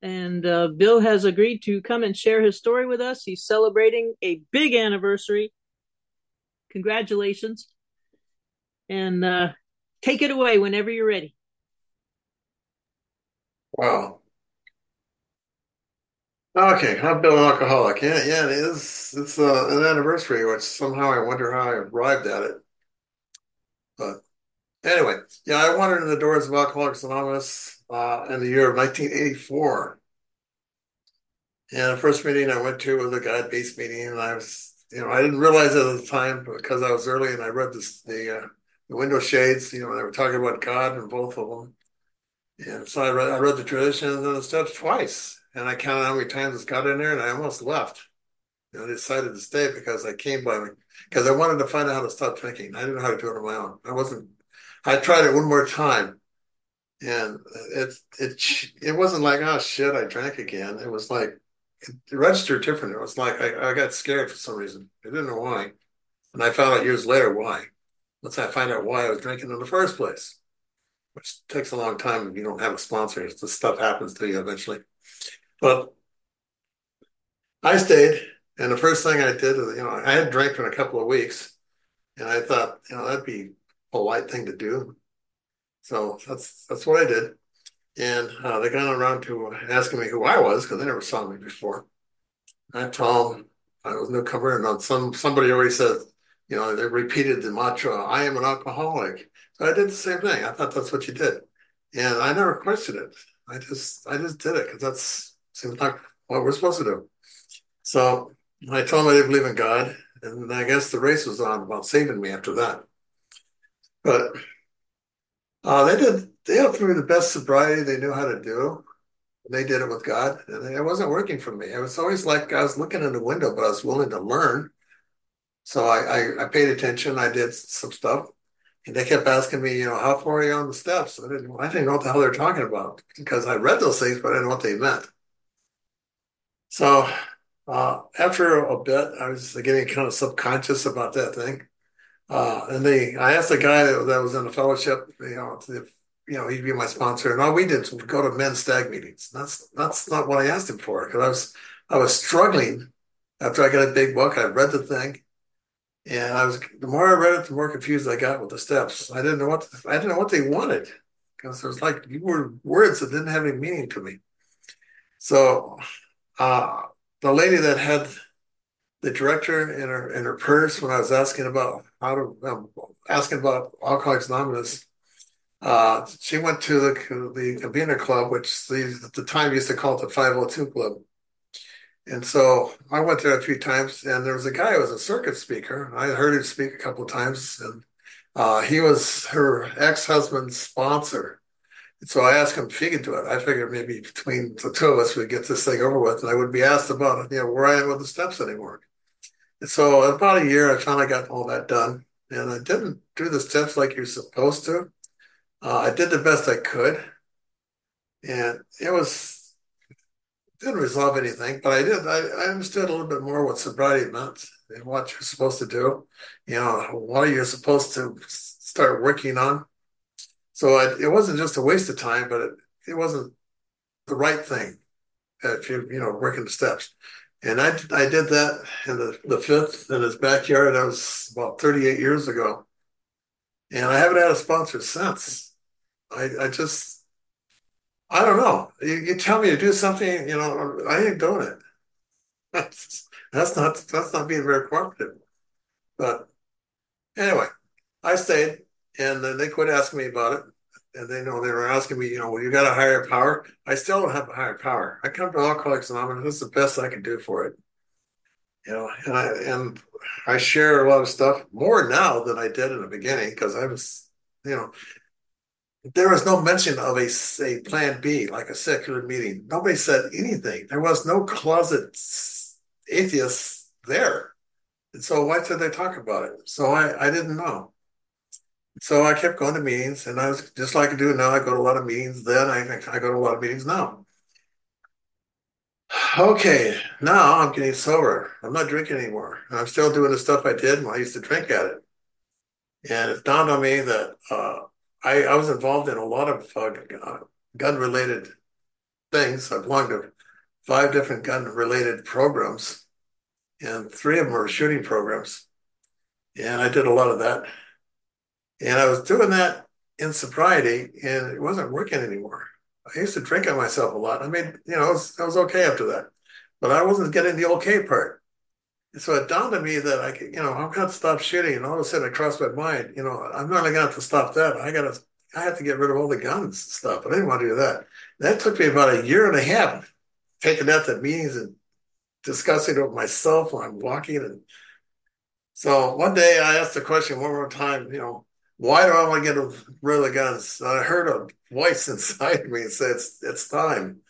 And uh, Bill has agreed to come and share his story with us. He's celebrating a big anniversary. Congratulations. And uh, take it away whenever you're ready. Wow. Okay, I'm Bill an alcoholic. Yeah, yeah, it is. It's uh, an anniversary, which somehow I wonder how I arrived at it. But anyway, yeah, I wandered in the doors of Alcoholics Anonymous uh, in the year of 1984. And the first meeting I went to was a God-based meeting, and I was, you know, I didn't realize it at the time because I was early and I read this, the, uh, the window shades, you know, they were talking about God and both of them. And so I read, I read the traditions and the steps twice, and I counted how many times it's got in there, and I almost left. Know, I decided to stay because I came by because I wanted to find out how to stop drinking. I didn't know how to do it on my own. I wasn't. I tried it one more time, and it it it wasn't like oh shit, I drank again. It was like it registered different. It was like I, I got scared for some reason. I didn't know why, and I found out years later why. Once I find out why I was drinking in the first place, which takes a long time if you don't have a sponsor. This stuff happens to you eventually. But I stayed, and the first thing I did, is, you know, I hadn't drank for a couple of weeks, and I thought, you know, that'd be a polite thing to do. So that's that's what I did. And uh, they got around to asking me who I was because they never saw me before. I told them I was newcomer, and on some somebody already said, you know, they repeated the mantra, "I am an alcoholic." So I did the same thing. I thought that's what you did, and I never questioned it. I just I just did it because that's seems like what we're supposed to do. So I told them I didn't believe in God, and I guess the race was on about saving me after that. But uh, they did they me the best sobriety they knew how to do. and They did it with God, and it wasn't working for me. It was always like I was looking in the window, but I was willing to learn. So I, I, I paid attention. I did some stuff, and they kept asking me, you know, how far are you on the steps? I didn't I didn't know what the hell they're talking about because I read those things, but I didn't know what they meant. So uh, after a bit, I was getting kind of subconscious about that thing. Uh, and they, I asked the guy that, that was in the fellowship, you know, if, you know, he'd be my sponsor. And all we did was go to men's stag meetings. That's that's not what I asked him for because I was I was struggling after I got a big book. I read the thing, and I was the more I read it, the more confused I got with the steps. I didn't know what I didn't know what they wanted because there was like were words that didn't have any meaning to me. So uh, the lady that had the director in her in her purse when I was asking about how to um, asking about Alcoholics Anonymous. Uh, she went to the the Convener Club, which the, at the time used to call it the 502 Club. And so I went there a few times, and there was a guy who was a circuit speaker. I heard him speak a couple of times, and uh, he was her ex-husband's sponsor. And so I asked him if he could do it. I figured maybe between the two of us we'd get this thing over with, and I wouldn't be asked about it, you know where I am with the steps anymore. So about a year, I finally got all that done, and I didn't do the steps like you're supposed to. Uh, I did the best I could, and it was didn't resolve anything, but I did. I, I understood a little bit more what sobriety meant and what you're supposed to do. You know, what you're supposed to start working on. So I, it wasn't just a waste of time, but it, it wasn't the right thing if you you know working the steps. And I I did that in the, the fifth in his backyard. That was about 38 years ago. And I haven't had a sponsor since. I, I just, I don't know. You, you tell me to do something, you know, I ain't doing it. That's, that's not, that's not being very cooperative. But anyway, I stayed and then they quit asking me about it. And they know they were asking me, you know, well, you got a higher power. I still don't have a higher power. I come to Alcoholics Anonymous. This is the best I can do for it. You know, and I and I share a lot of stuff more now than I did in the beginning because I was, you know, there was no mention of a, a plan B, like a secular meeting. Nobody said anything. There was no closet atheists there. And so why should they talk about it? So I, I didn't know. So I kept going to meetings and I was just like I do now. I go to a lot of meetings then. I, I go to a lot of meetings now. Okay, now I'm getting sober. I'm not drinking anymore. I'm still doing the stuff I did when I used to drink at it. And it dawned on me that uh, I, I was involved in a lot of uh, gun related things. I belonged to five different gun related programs, and three of them were shooting programs. And I did a lot of that. And I was doing that in sobriety, and it wasn't working anymore. I used to drink on myself a lot. I mean, you know, I was, I was okay after that, but I wasn't getting the okay part. And so it dawned on me that I could, you know, I'm going to stop shooting. And all of a sudden it crossed my mind, you know, I'm not going to have to stop that. I got to, I have to get rid of all the guns and stuff. But I didn't want to do that. That took me about a year and a half taking that to meetings and discussing it with myself while I'm walking. And so one day I asked the question one more time, you know, why do I want to get rid of guns? And I heard a voice inside me say, it's, it's time.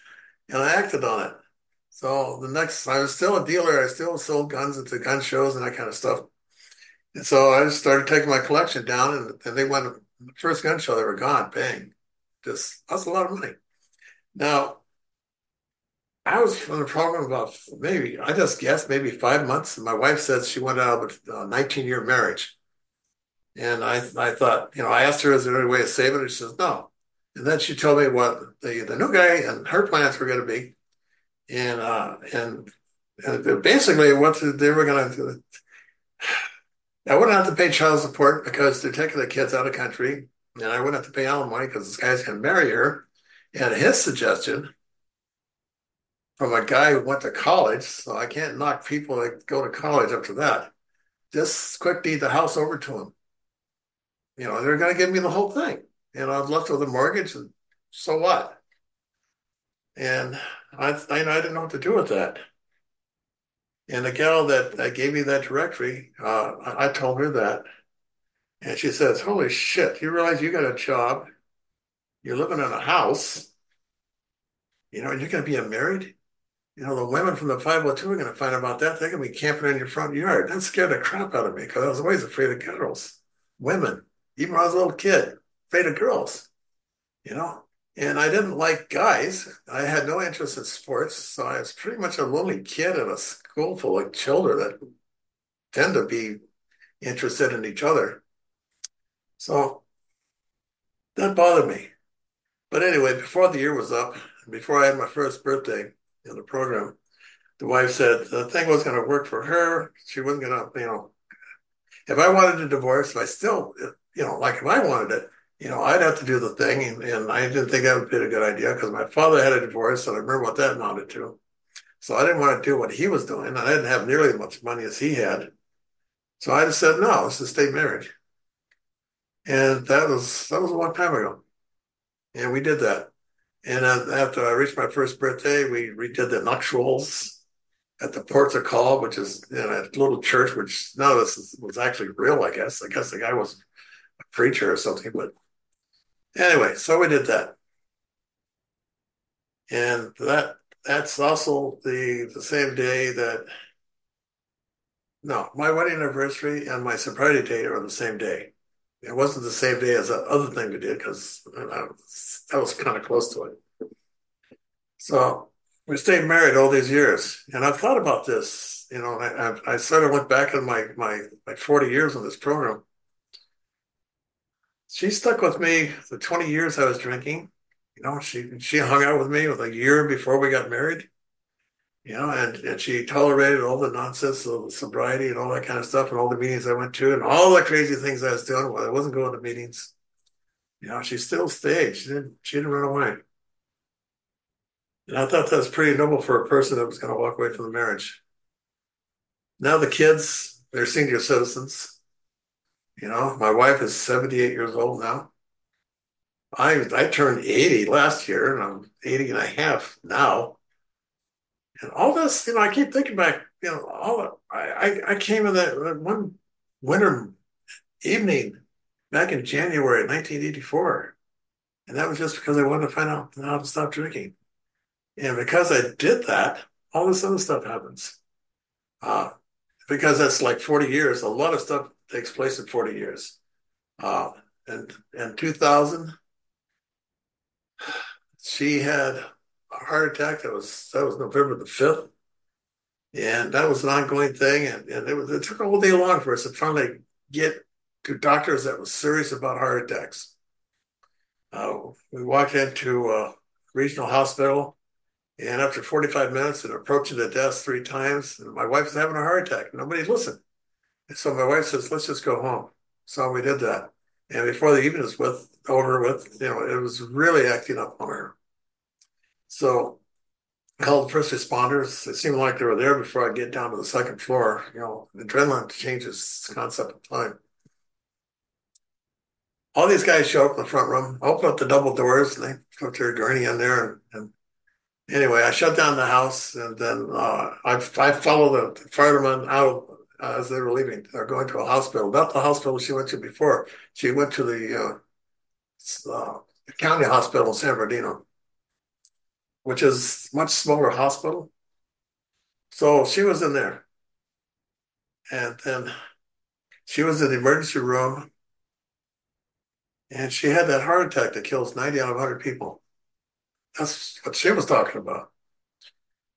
And I acted on it. So the next, I was still a dealer. I still sold guns at the gun shows and that kind of stuff. And so I just started taking my collection down, and, and they went the first gun show. They were gone, bang. Just that's a lot of money. Now, I was on the program about maybe I just guessed maybe five months. And my wife says she went out of a uh, 19 year marriage, and I I thought you know I asked her is there any way of saving it? She says no, and then she told me what the the new guy and her plans were going to be and uh, and, and basically what they were going to. I wouldn't have to pay child support because they're taking the kids out of country, and I wouldn't have to pay alimony because this guy's going to marry her. And his suggestion from a guy who went to college, so I can't knock people that go to college after that. Just quick deed the house over to him. You know, they're going to give me the whole thing. And I've left with a mortgage, and so what? And I, I, I didn't know what to do with that. And the gal that, that gave me that directory, uh, I, I told her that. And she says, Holy shit, you realize you got a job, you're living in a house, you know, and you're going to be married? You know, the women from the 502 are going to find out about that. They're going to be camping in your front yard. That scared the crap out of me because I was always afraid of girls, women, even when I was a little kid, afraid of girls, you know? And I didn't like guys. I had no interest in sports. So I was pretty much a lonely kid in a school full of children that tend to be interested in each other. So that bothered me. But anyway, before the year was up, before I had my first birthday in the program, the wife said the thing was going to work for her. She wasn't going to, you know, if I wanted a divorce, if I still, you know, like if I wanted it, you know, I'd have to do the thing. And, and I didn't think that would be a good idea because my father had a divorce and I remember what that amounted to. So I didn't want to do what he was doing. I didn't have nearly as much money as he had. So I just said, no, let's just stay married. And that was, that was a long time ago. And we did that. And after I reached my first birthday, we redid the nuptials at the Ports of Call, which is in a little church, which none of this was actually real, I guess. I guess the guy was a preacher or something, but Anyway, so we did that. And that that's also the the same day that no, my wedding anniversary and my sobriety date are the same day. It wasn't the same day as the other thing we did because that was kind of close to it. So we stayed married all these years, and I've thought about this. You know, I, I sort of went back in my my like forty years on this program, she stuck with me the 20 years I was drinking. You know, she she hung out with me with a year before we got married. You know, and, and she tolerated all the nonsense of sobriety and all that kind of stuff and all the meetings I went to and all the crazy things I was doing while I wasn't going to meetings. You know, she still stayed. She didn't she didn't run away. And I thought that was pretty noble for a person that was going to walk away from the marriage. Now the kids, they're senior citizens you know, my wife is 78 years old now. I I turned 80 last year and I'm 80 and a half now. And all this, you know, I keep thinking back, you know, all I, I came in that one winter evening back in January 1984. And that was just because I wanted to find out how to stop drinking. And because I did that, all this other stuff happens. Uh, because that's like 40 years, a lot of stuff takes place in 40 years. Uh, and in 2000, she had a heart attack. That was that was November the 5th. And that was an ongoing thing. And, and it, was, it took all day long for us to finally get to doctors that was serious about heart attacks. Uh, we walked into a regional hospital And after 45 minutes and approaching the desk three times, my wife was having a heart attack. Nobody listened. So my wife says, let's just go home. So we did that. And before the evening was with, over with, you know, it was really acting up on her. So I called the first responders. It seemed like they were there before I get down to the second floor. You know, adrenaline changes concept of time. All these guys show up in the front room, open up the double doors, and they put their gurney in there. And, and anyway, I shut down the house, and then uh, I, I followed the fireman out uh, as they were leaving. They're going to a hospital, not the hospital she went to before. She went to the uh, uh, county hospital in San Bernardino, which is much smaller hospital. So she was in there, and then she was in the emergency room, and she had that heart attack that kills 90 out of 100 people. That's what she was talking about.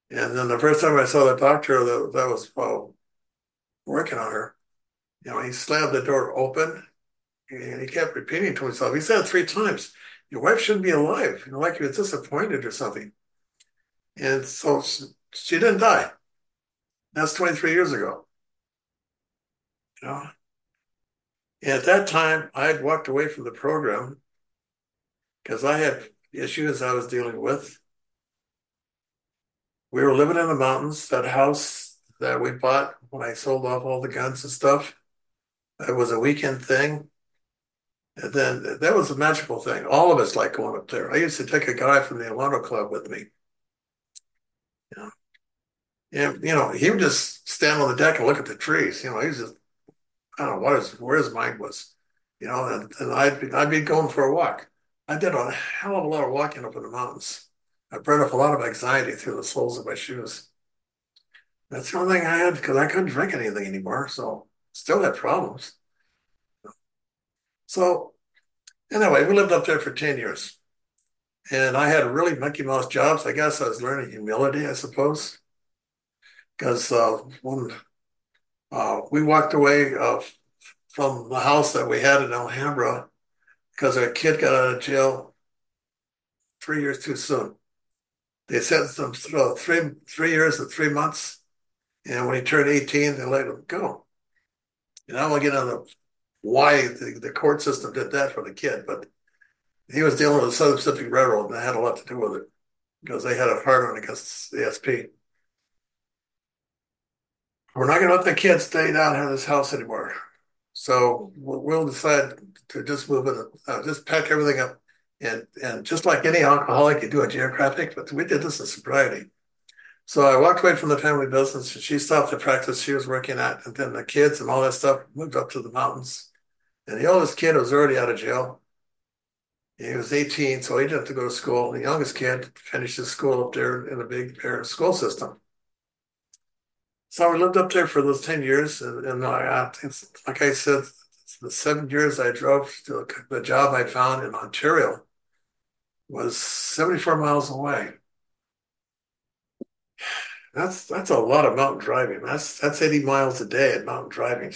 And then the first time I saw the doctor that, that was well, working on her, you know, he slammed the door open and he kept repeating to himself. He said three times, Your wife shouldn't be alive, you know, like he was disappointed or something. And so she, didn't die. That's 23 years ago. You know? And at that time, I had walked away from the program because I had issues I was dealing with. We were living in the mountains. That house that we bought when I sold off all the guns and stuff, it was a weekend thing. And then that was a magical thing. All of us like going up there. I used to take a guy from the Alano Club with me. Yeah. And, you know, he would just stand on the deck and look at the trees. You know, he was just, I don't know what his, where his mind was, you know, and, and I'd, be, I'd be going for a walk. I did a hell of a lot of walking up in the mountains. I burned up a lot of anxiety through the soles of my shoes. That's the only thing I had because I couldn't drink anything anymore. So still had problems. So anyway, we lived up there for 10 years. And I had really Mickey Mouse jobs. I guess I was learning humility, I suppose. Because uh, when uh, we walked away uh, from the house that we had in Alhambra because our kid got out of jail three years too soon. They sentenced him to three, three years and three months. And when he turned 18, they let him go. And I won't get into why the, the court system did that for the kid, but he was dealing with the Southern Pacific Railroad and that had a lot to do with it because they had a hard on against the SP. We're not going to let the kid stay down in this house anymore. So we'll decide to just move it, uh, just pack everything up. And, and just like any alcoholic, you do a geographic, but we did this in sobriety. So I walked away from the family business and she stopped the practice she was working at. And then the kids and all that stuff moved up to the mountains. And the oldest kid was already out of jail. He was 18, so he didn't have to go to school. The youngest kid finished his school up there in a Big Bear school system. So we lived up there for those 10 years. And, and I, like I said, the seven years I drove to the job I found in Ontario was 74 miles away. That's that's a lot of mountain driving. That's that's 80 miles a day at mountain driving.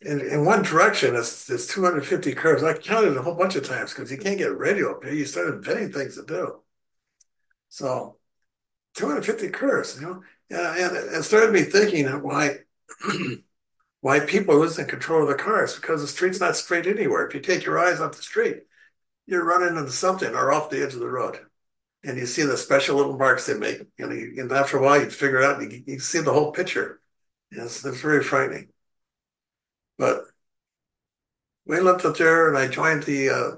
In, in one direction, it's, it's 250 curves. I counted a whole bunch of times because you can't get radio up here. You start inventing things to do. So 250 curves, you know, and, and it started me thinking why why people losing control of the cars because the street's not straight anywhere. If you take your eyes off the street, you're running into something or off the edge of the road and you see the special little marks they make. You know, you, and after a while, you figure it out. And you, you see the whole picture. It's, it's very frightening. But we lived up there, and I joined the uh,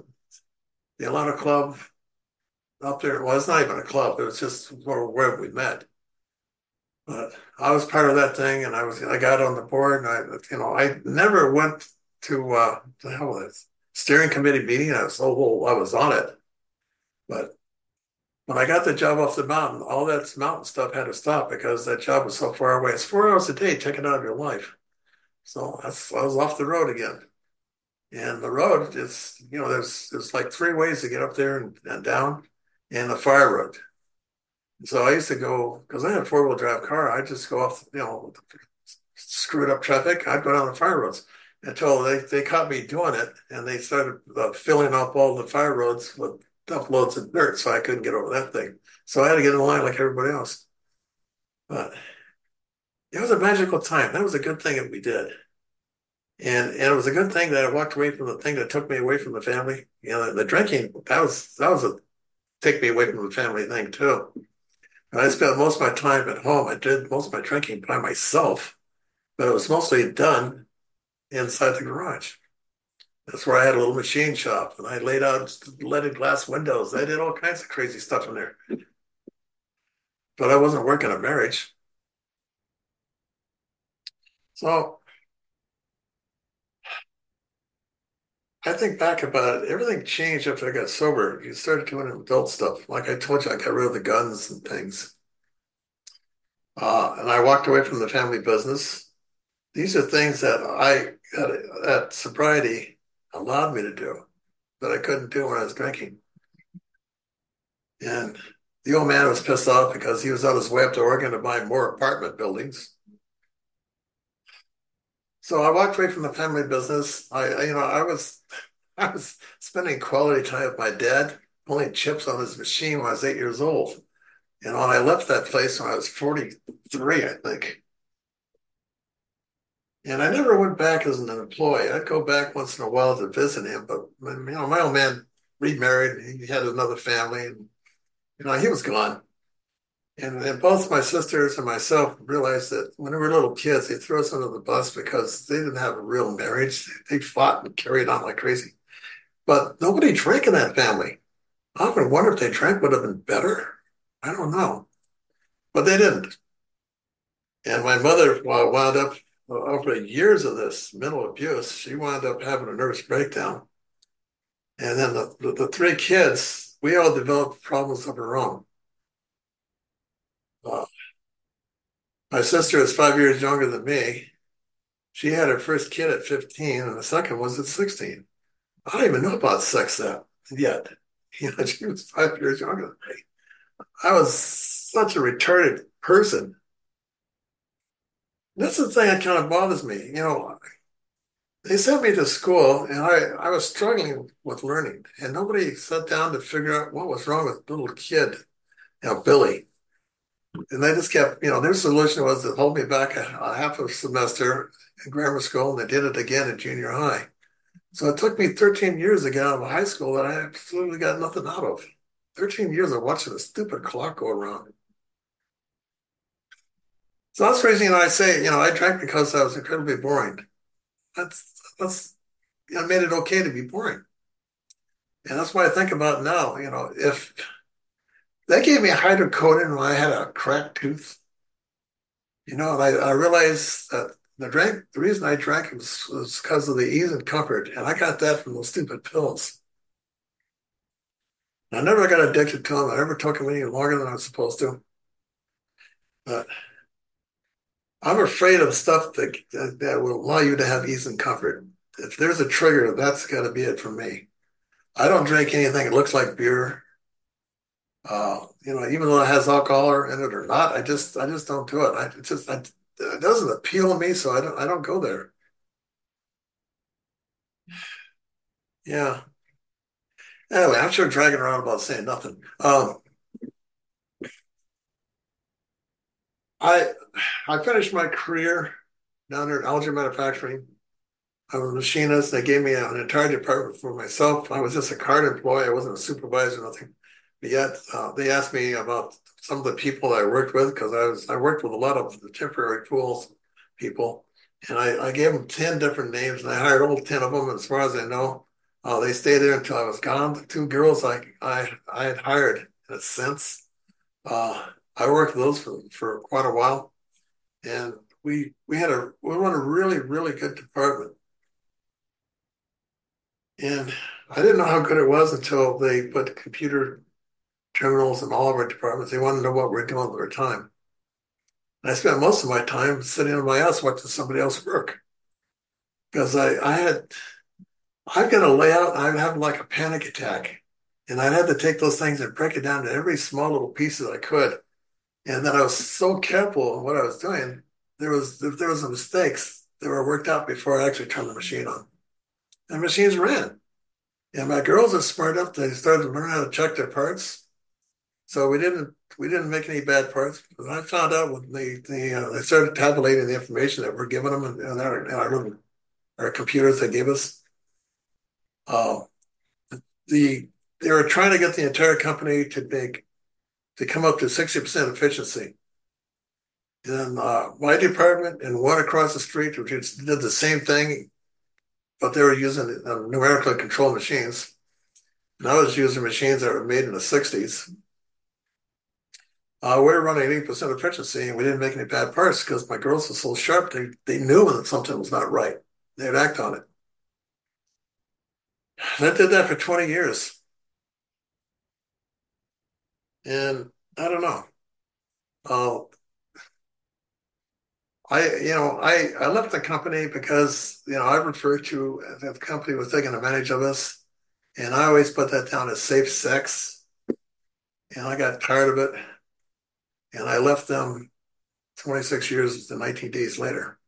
the Alano Club up there. Well, it's not even a club; it was just where, where we met. But I was part of that thing, and I was I got on the board, and I you know I never went to uh, the hell with it steering committee meeting. I was so old, I was on it, but when I got the job off the mountain, all that mountain stuff had to stop because that job was so far away. It's four hours a day taken out of your life. So that's, I was off the road again. And the road is, you know, there's there's like three ways to get up there and, and down, and the fire road. So I used to go because I had a four wheel drive car. I just go off, you know, screwed up traffic. I'd go down the fire roads until they, they caught me doing it, and they started uh, filling up all the fire roads with loads of dirt, so I couldn't get over that thing. So I had to get in line like everybody else. But it was a magical time. That was a good thing that we did. And and it was a good thing that I walked away from the thing that took me away from the family. You know, the, the drinking, that was that was a take me away from the family thing too. And I spent most of my time at home. I did most of my drinking by myself, but it was mostly done inside the garage. That's where I had a little machine shop and I laid out leaded glass windows. I did all kinds of crazy stuff in there. But I wasn't working a marriage. So I think back about it, everything changed after I got sober. You started doing adult stuff. Like I told you, I got rid of the guns and things. Uh, and I walked away from the family business. These are things that I, that, that sobriety allowed me to do that I couldn't do when I was drinking. And the old man was pissed off because he was on his way up to Oregon to buy more apartment buildings. So I walked away from the family business. I, you know, I was, I was spending quality time with my dad, pulling chips on his machine when I was eight years old. And when I left that place when I was 43, I think. And I never went back as an employee. I'd go back once in a while to visit him, but you know, my old man remarried. He had another family, and you know, he was gone. And, and both my sisters and myself realized that when we were little kids, they threw us under the bus because they didn't have a real marriage. They fought and carried on like crazy. But nobody drank in that family. I often wonder if they drank would have been better. I don't know. But they didn't. And my mother uh, wound up over years of this mental abuse, she wound up having a nervous breakdown. And then the, the, the three kids, we all developed problems of our own. Uh, my sister is five years younger than me. She had her first kid at 15, and the second was at 16. I don't even know about sex that yet. You know, she was five years younger than me. I was such a retarded person. That's the thing that kind of bothers me. You know, they sent me to school and I, I was struggling with learning and nobody sat down to figure out what was wrong with little kid, you know, Billy. And they just kept, you know, their solution was to hold me back a, a half a semester in grammar school and they did it again in junior high. So it took me 13 years to get out of high school that I absolutely got nothing out of. 13 years of watching a stupid clock go around. So that's the reason I say, you know, I drank because I was incredibly boring. That's that's know, made it okay to be boring. And that's why I think about now, you know, if they gave me hydrocodone when I had a cracked tooth, you know, and I, I realized that the drink, the reason I drank was, was because of the ease and comfort. And I got that from those stupid pills. I never got addicted to them. I never took them any longer than I was supposed to. But I'm afraid of stuff that, that, will allow you to have ease and comfort. If there's a trigger, that's got to be it for me. I don't drink anything that looks like beer. Uh, you know, even though it has alcohol in it or not, I just I just don't do it. I it just I, it doesn't appeal to me, so I don't I don't go there. Yeah. Anyway, I'm sure dragging around about saying nothing. Um, I I finished my career down there at Alger Manufacturing. I was a machinist. They gave me an entire department for myself. I was just a card employee. I wasn't a supervisor, nothing. But yet uh, they asked me about some of the people I worked with because I was I worked with a lot of the temporary pools people, and I, I gave them ten different names, and I hired all ten of them. As far as I know, uh, they stayed there until I was gone. The two girls I I I had hired in a sense. Uh, I worked those for, for quite a while, and we we had a we run a really really good department, and I didn't know how good it was until they put computer terminals in all of our departments. They wanted to know what we're doing with our time. And I spent most of my time sitting on my ass watching somebody else work because I I had I've got a layout. I'm having like a panic attack, and I had to take those things and break it down to every small little piece that I could and then I was so careful in what I was doing. There was if there was mistakes, they were worked out before I actually turned the machine on. And the machines ran. And my girls are smart enough; they started to learn how to check their parts. So we didn't we didn't make any bad parts. But I found out when they they, uh, they started tabulating the information that we're giving them and, our, our, our computers they gave us. Uh, the they were trying to get the entire company to make to come up to sixty percent efficiency. Then uh, my department and one across the street, which did the same thing, but they were using uh, numerically controlled machines. And I was using machines that were made in the 60s. Uh, we were running 80% efficiency and we didn't make any bad parts because my girls were so sharp, they, they knew that something was not right. They'd act on it. And I did that for 20 years. And I don't know. Uh, I, you know, I, I left the company because, you know, I referred to the company was taking advantage of us. And I always put that down as safe sex. And I got tired of it. And I left them 26 years and 19 days later.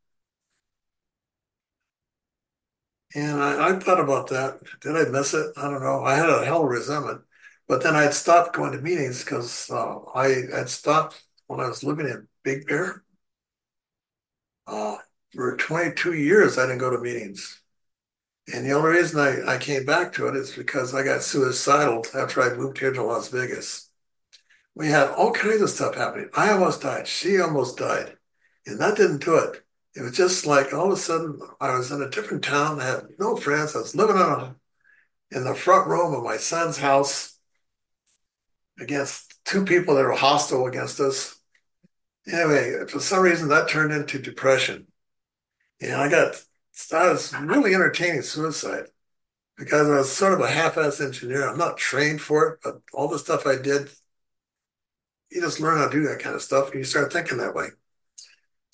And I, I thought about that. Did I miss it? I don't know. I had a hell of resentment. But then I'd stopped going to meetings because uh, I had stopped when I was living in Big Bear. Uh, for 22 years, I didn't go to meetings. And the only reason I, I came back to it is because I got suicidal after I moved here to Las Vegas. We had all kinds of stuff happening. I almost died. She almost died. And that didn't do it. It was just like all of a sudden I was in a different town. I had no friends. I was living in, a, in the front room of my son's house against two people that were hostile against us. Anyway, for some reason that turned into depression. And I got, started really entertaining suicide because I was sort of a half-ass engineer. I'm not trained for it, but all the stuff I did, you just learn how to do that kind of stuff and you start thinking that way.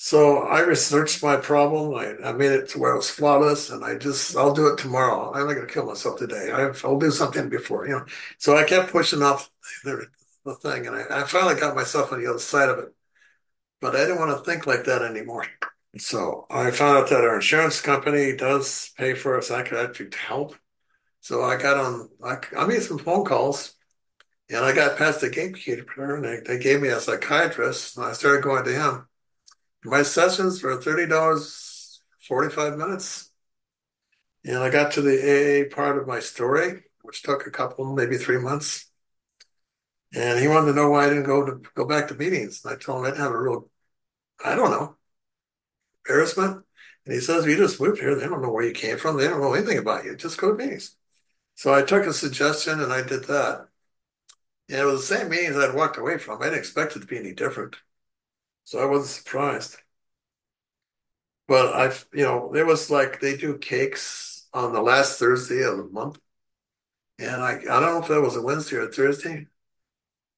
So I researched my problem. I, I made it to where it was flawless, and I just I'll do it tomorrow. I'm not going to kill myself today. I, will do something before you know. So I kept pushing off the, the thing, and I, I finally got myself on the other side of it. But I didn't want to think like that anymore. So I found out that our insurance company does pay for psychiatric help. So I got on. I, I made some phone calls, and I got past the gatekeeper, and they, they gave me a psychiatrist, and I started going to him. My sessions were $30, 45 minutes. And I got to the AA part of my story, which took a couple, maybe three months. And he wanted to know why I didn't go to go back to meetings. And I told him I didn't have a real, I don't know, embarrassment. And he says, You just moved here. They don't know where you came from. They don't know anything about you. Just go to meetings. So I took a suggestion and I did that. And it was the same meetings I'd walked away from. I didn't expect it to be any different. So I wasn't surprised. But I've, you know, there was like they do cakes on the last Thursday of the month. And I, I don't know if that was a Wednesday or a Thursday,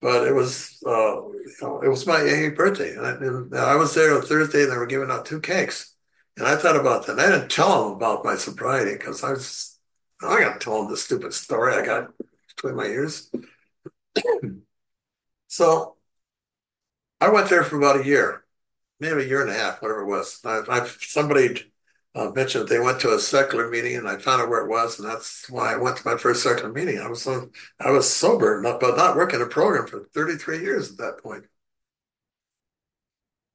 but it was, uh, you know, it was my 80th birthday. And I, and I was there on Thursday and they were giving out two cakes. And I thought about that. I didn't tell them about my sobriety because I was, I got to tell them the stupid story I got between my ears. so I went there for about a year, maybe a year and a half, whatever it was. I, I somebody uh, mentioned they went to a secular meeting, and I found out where it was, and that's why I went to my first secular meeting. I was I was sober, but not working a program for 33 years at that point.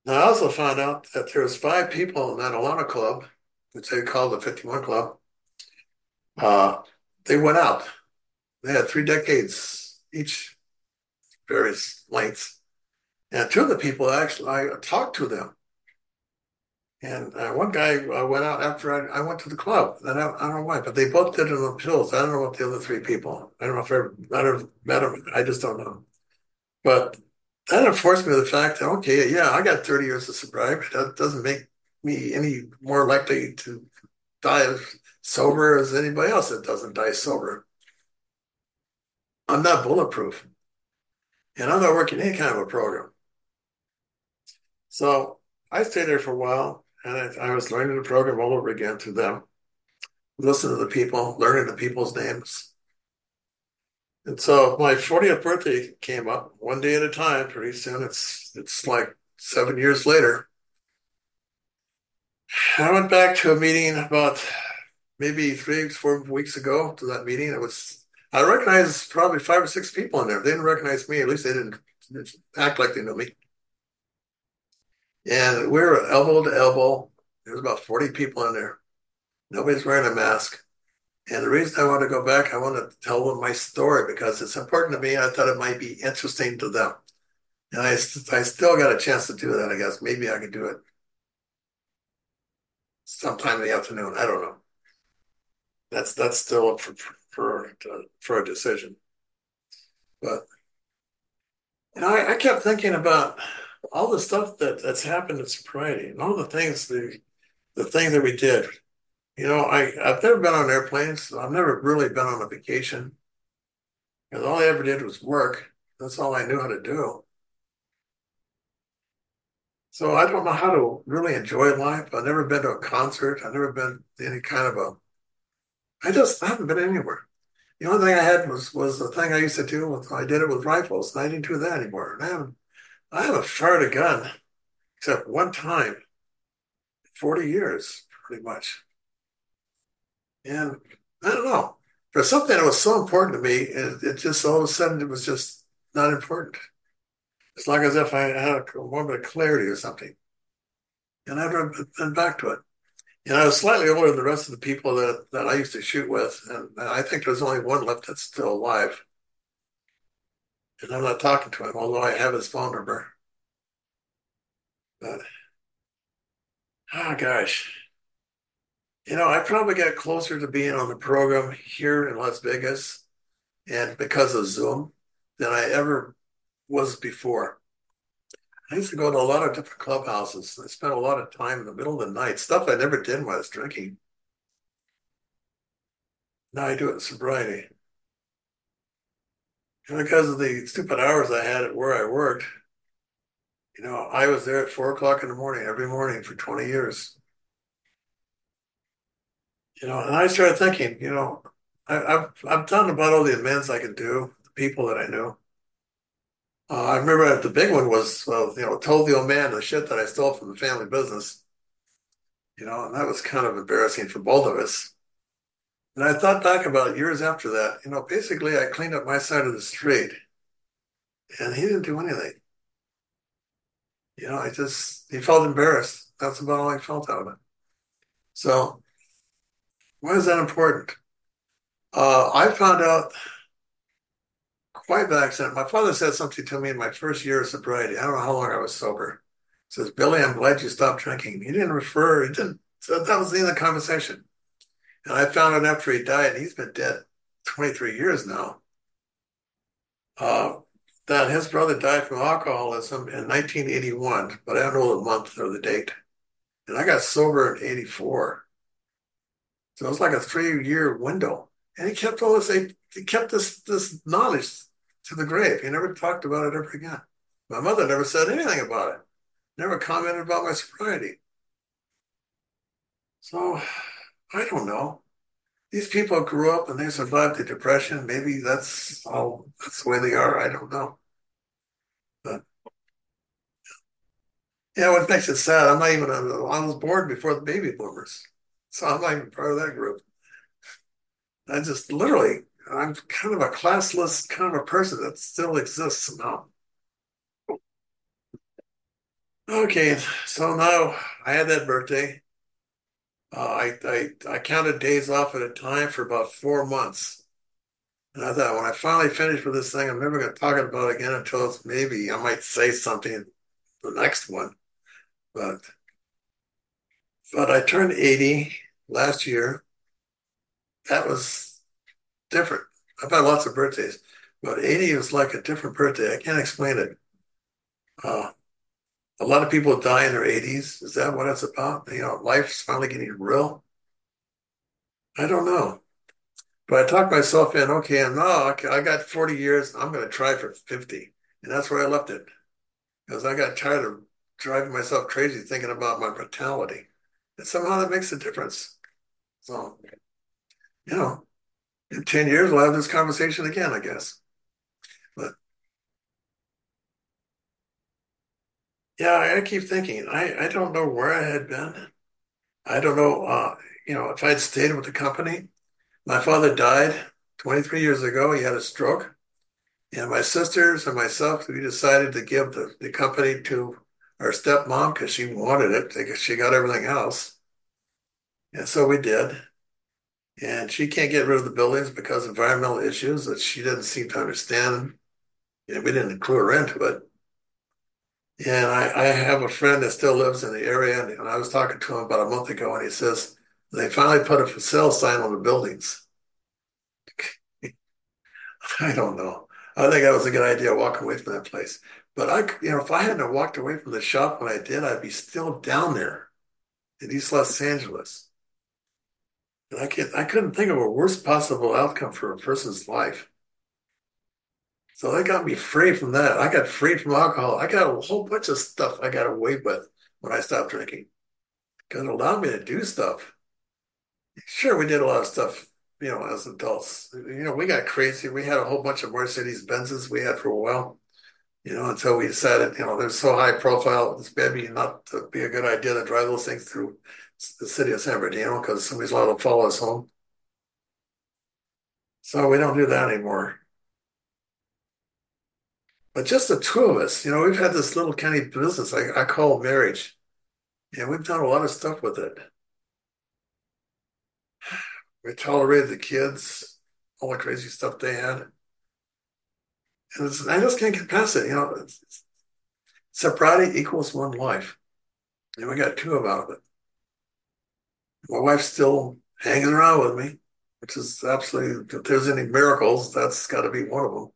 Now, I also found out that there was five people in that Alano club, which they called the 51 Club. Uh, they went out. They had three decades each, various lengths. And two of the people actually, I talked to them. And uh, one guy uh, went out after I, I, went to the club. And I, I, don't know why, but they both did it on pills. I don't know what the other three people. I don't know if I I ever met them. I just don't know. But that enforced me the fact that okay, yeah, I got 30 years of sobriety. That doesn't make me any more likely to die sober as anybody else that doesn't die sober. I'm not bulletproof, and I'm not working any kind of a program. So I stayed there for a while, and I, I was learning the program all over again through them, listening to the people, learning the people's names. And so my 40th birthday came up one day at a time. Pretty soon, it's it's like seven years later. I went back to a meeting about maybe three, four weeks ago to that meeting. It was I recognized probably five or six people in there. They didn't recognize me. At least they didn't act like they knew me. And we were elbow to elbow. There was about 40 people in there. Nobody's wearing a mask. And the reason I want to go back, I want to tell them my story because it's important to me. I thought it might be interesting to them. And I, I still got a chance to do that, I guess. Maybe I could do it sometime in the afternoon. I don't know. That's that's still up for for uh, for a decision. But know, I, I kept thinking about all the stuff that that's happened in sobriety and all the things the the things that we did. You know, I I've never been on airplanes. I've never really been on a vacation. Because all I ever did was work. That's all I knew how to do. So I don't know how to really enjoy life. I've never been to a concert. I've never been to any kind of a. I just I haven't been anywhere. The only thing I had was was the thing I used to do with I did it with rifles, and I didn't do that anymore. And I haven't I haven't fired a gun except one time, forty years, pretty much. And I don't know. For something that was so important to me, it, it just all of a sudden it was just not important. It's like as if I had a moment of clarity or something. And I've been back to it. And I was slightly older than the rest of the people that, that I used to shoot with. And I think there's only one left that's still alive. I'm not talking to him, although I have his phone number. But, oh gosh. You know, I probably got closer to being on the program here in Las Vegas and because of Zoom than I ever was before. I used to go to a lot of different clubhouses. I spent a lot of time in the middle of the night, stuff I never did when I was drinking. Now I do it in sobriety. Because of the stupid hours I had at where I worked, you know, I was there at four o'clock in the morning every morning for 20 years. You know, and I started thinking, you know, I, have I've done about all the amends I could do, the people that I knew. Uh, I remember the big one was, you know, told the old man the shit that I stole from the family business. You know, and that was kind of embarrassing for both of us. And I thought back about years after that. You know, basically, I cleaned up my side of the street, and he didn't do anything. You know, I just he felt embarrassed. That's about all I felt out of it. So, why is that important? Uh, I found out quite by accident. My father said something to me in my first year of sobriety. I don't know how long I was sober. He says, Billy, I'm glad you stopped drinking. He didn't refer, he didn't, so that was the end of the conversation. And I found out after he died, and he's been dead 23 years now, uh, that his brother died from alcoholism in 1981, but I don't know the month or the date. And I got sober in 84. So it was like a three year window. And he kept all this, he kept this, this knowledge to the grave. He never talked about it ever again. My mother never said anything about it, never commented about my sobriety. So I don't know. These people grew up and they survived the depression. Maybe that's all that's the way they are. I don't know. But yeah, what makes it sad, I'm not even I was born before the baby boomers. So I'm not even part of that group. I just literally I'm kind of a classless kind of a person that still exists somehow. Okay, so now I had that birthday. Uh, I, I I counted days off at a time for about four months. And I thought when I finally finish with this thing, I'm never going to talk about it again until it's maybe I might say something the next one. But but I turned 80 last year. That was different. I've had lots of birthdays, but 80 was like a different birthday. I can't explain it. Uh, a lot of people die in their 80s. Is that what it's about? You know, life's finally getting real. I don't know. But I talked myself in, okay, no, okay, I got 40 years. I'm going to try for 50. And that's where I left it. Because I got tired of driving myself crazy thinking about my mortality. And somehow that makes a difference. So, you know, in 10 years, we'll have this conversation again, I guess. But yeah, I keep thinking, I, I don't know where I had been. I don't know, uh, you know, if I'd stayed with the company. My father died 23 years ago. He had a stroke. And my sisters and myself, we decided to give the, the company to our stepmom because she wanted it because she got everything else. And so we did. And she can't get rid of the buildings because of environmental issues that she didn't seem to understand. And we didn't clue her into it. And I, I have a friend that still lives in the area, and, I was talking to him about a month ago, and he says they finally put a for sale sign on the buildings. I don't know. I think that was a good idea walking away from that place. But I, you know, if I hadn't walked away from the shop when I did, I'd be still down there in East Los Angeles. And I can't, I couldn't think of a worst possible outcome for a person's life. So that got me free from that. I got free from alcohol. I got a whole bunch of stuff I got away with when I stopped drinking because it allowed me to do stuff. Sure, we did a lot of stuff, you know, as adults. You know, we got crazy. We had a whole bunch of Mercedes Benzes we had for a while, you know, until we decided, you know, they're so high profile, it's maybe not to be a good idea to drive those things through the city of San Bernardino because somebody's allowed to follow us home. So we don't do that anymore. But just the two of us, you know, we've had this little county business I, I call marriage. And we've done a lot of stuff with it. We tolerated the kids, all the crazy stuff they had. And I just can't get past it. You know, it's, it's, sobriety equals one life. And we got two of out of it. My wife's still hanging around with me, which is absolutely, if there's any miracles, that's got to be one of them.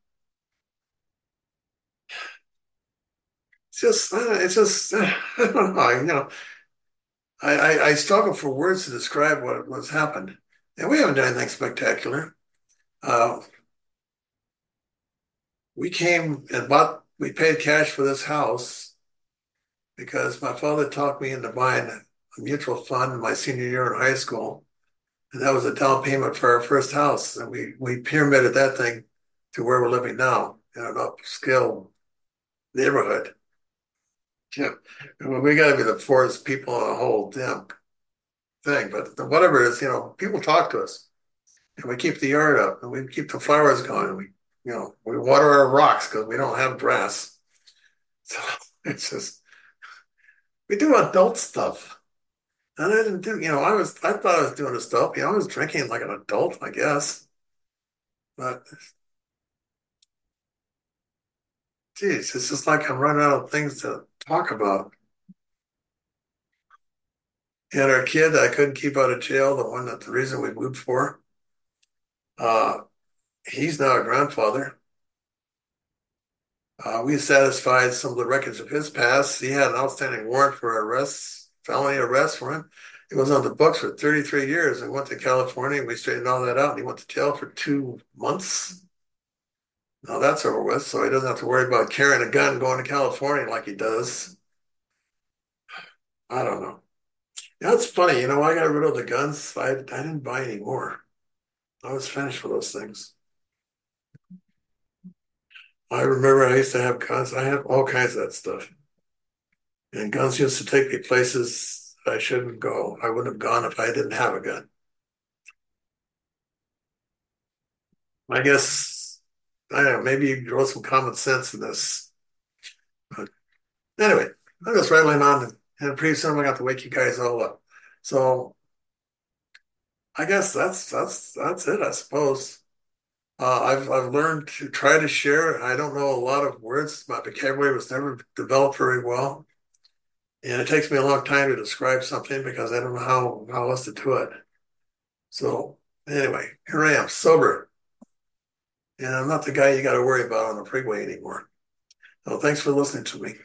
Just, it's just, I don't know, you know, I, I, I struggle for words to describe what what's happened. And we haven't done anything spectacular. Uh, we came and bought, we paid cash for this house because my father talked me into buying a mutual fund in my senior year in high school. And that was a down payment for our first house. And we, we pyramided that thing to where we're living now in an upscale neighborhood. Yeah. We got to be the poorest people in the whole damn thing. But whatever it is, you know, people talk to us and we keep the yard up and we keep the flowers going. We, you know, we water our rocks because we don't have grass. So it's just, we do adult stuff. And I didn't do, you know, I was, I thought I was doing stuff. You know, I was drinking like an adult, I guess. But, geez, it's just like I'm running out of things to talk about. And our kid I couldn't keep out of jail, the one that the reason we moved for, uh, he's now a grandfather. Uh, we satisfied some of the records of his past. He had an outstanding warrant for arrest, felony arrest him. He was on the books for 33 years. I went to California and we straightened all that out. And he went to jail for two months. Now that's over with, so he doesn't have to worry about carrying a gun going to California like he does. I don't know. That's funny. You know, I got rid of the guns. I, I didn't buy any more. I was finished with those things. I remember I used to have guns. I have all kinds of that stuff. And guns used to take me places I shouldn't go. I wouldn't have gone if I didn't have a gun. I guess, I don't know, maybe you grow some common sense in this. But anyway, I'm just rattling on and pretty soon I got to wake you guys all up. So I guess that's that's that's it, I suppose. Uh, I've I've learned to try to share. I don't know a lot of words. My vocabulary was never developed very well, and it takes me a long time to describe something because I don't know how how else to do it. So anyway, here I am, sober, and I'm not the guy you got to worry about on the freeway anymore. So thanks for listening to me.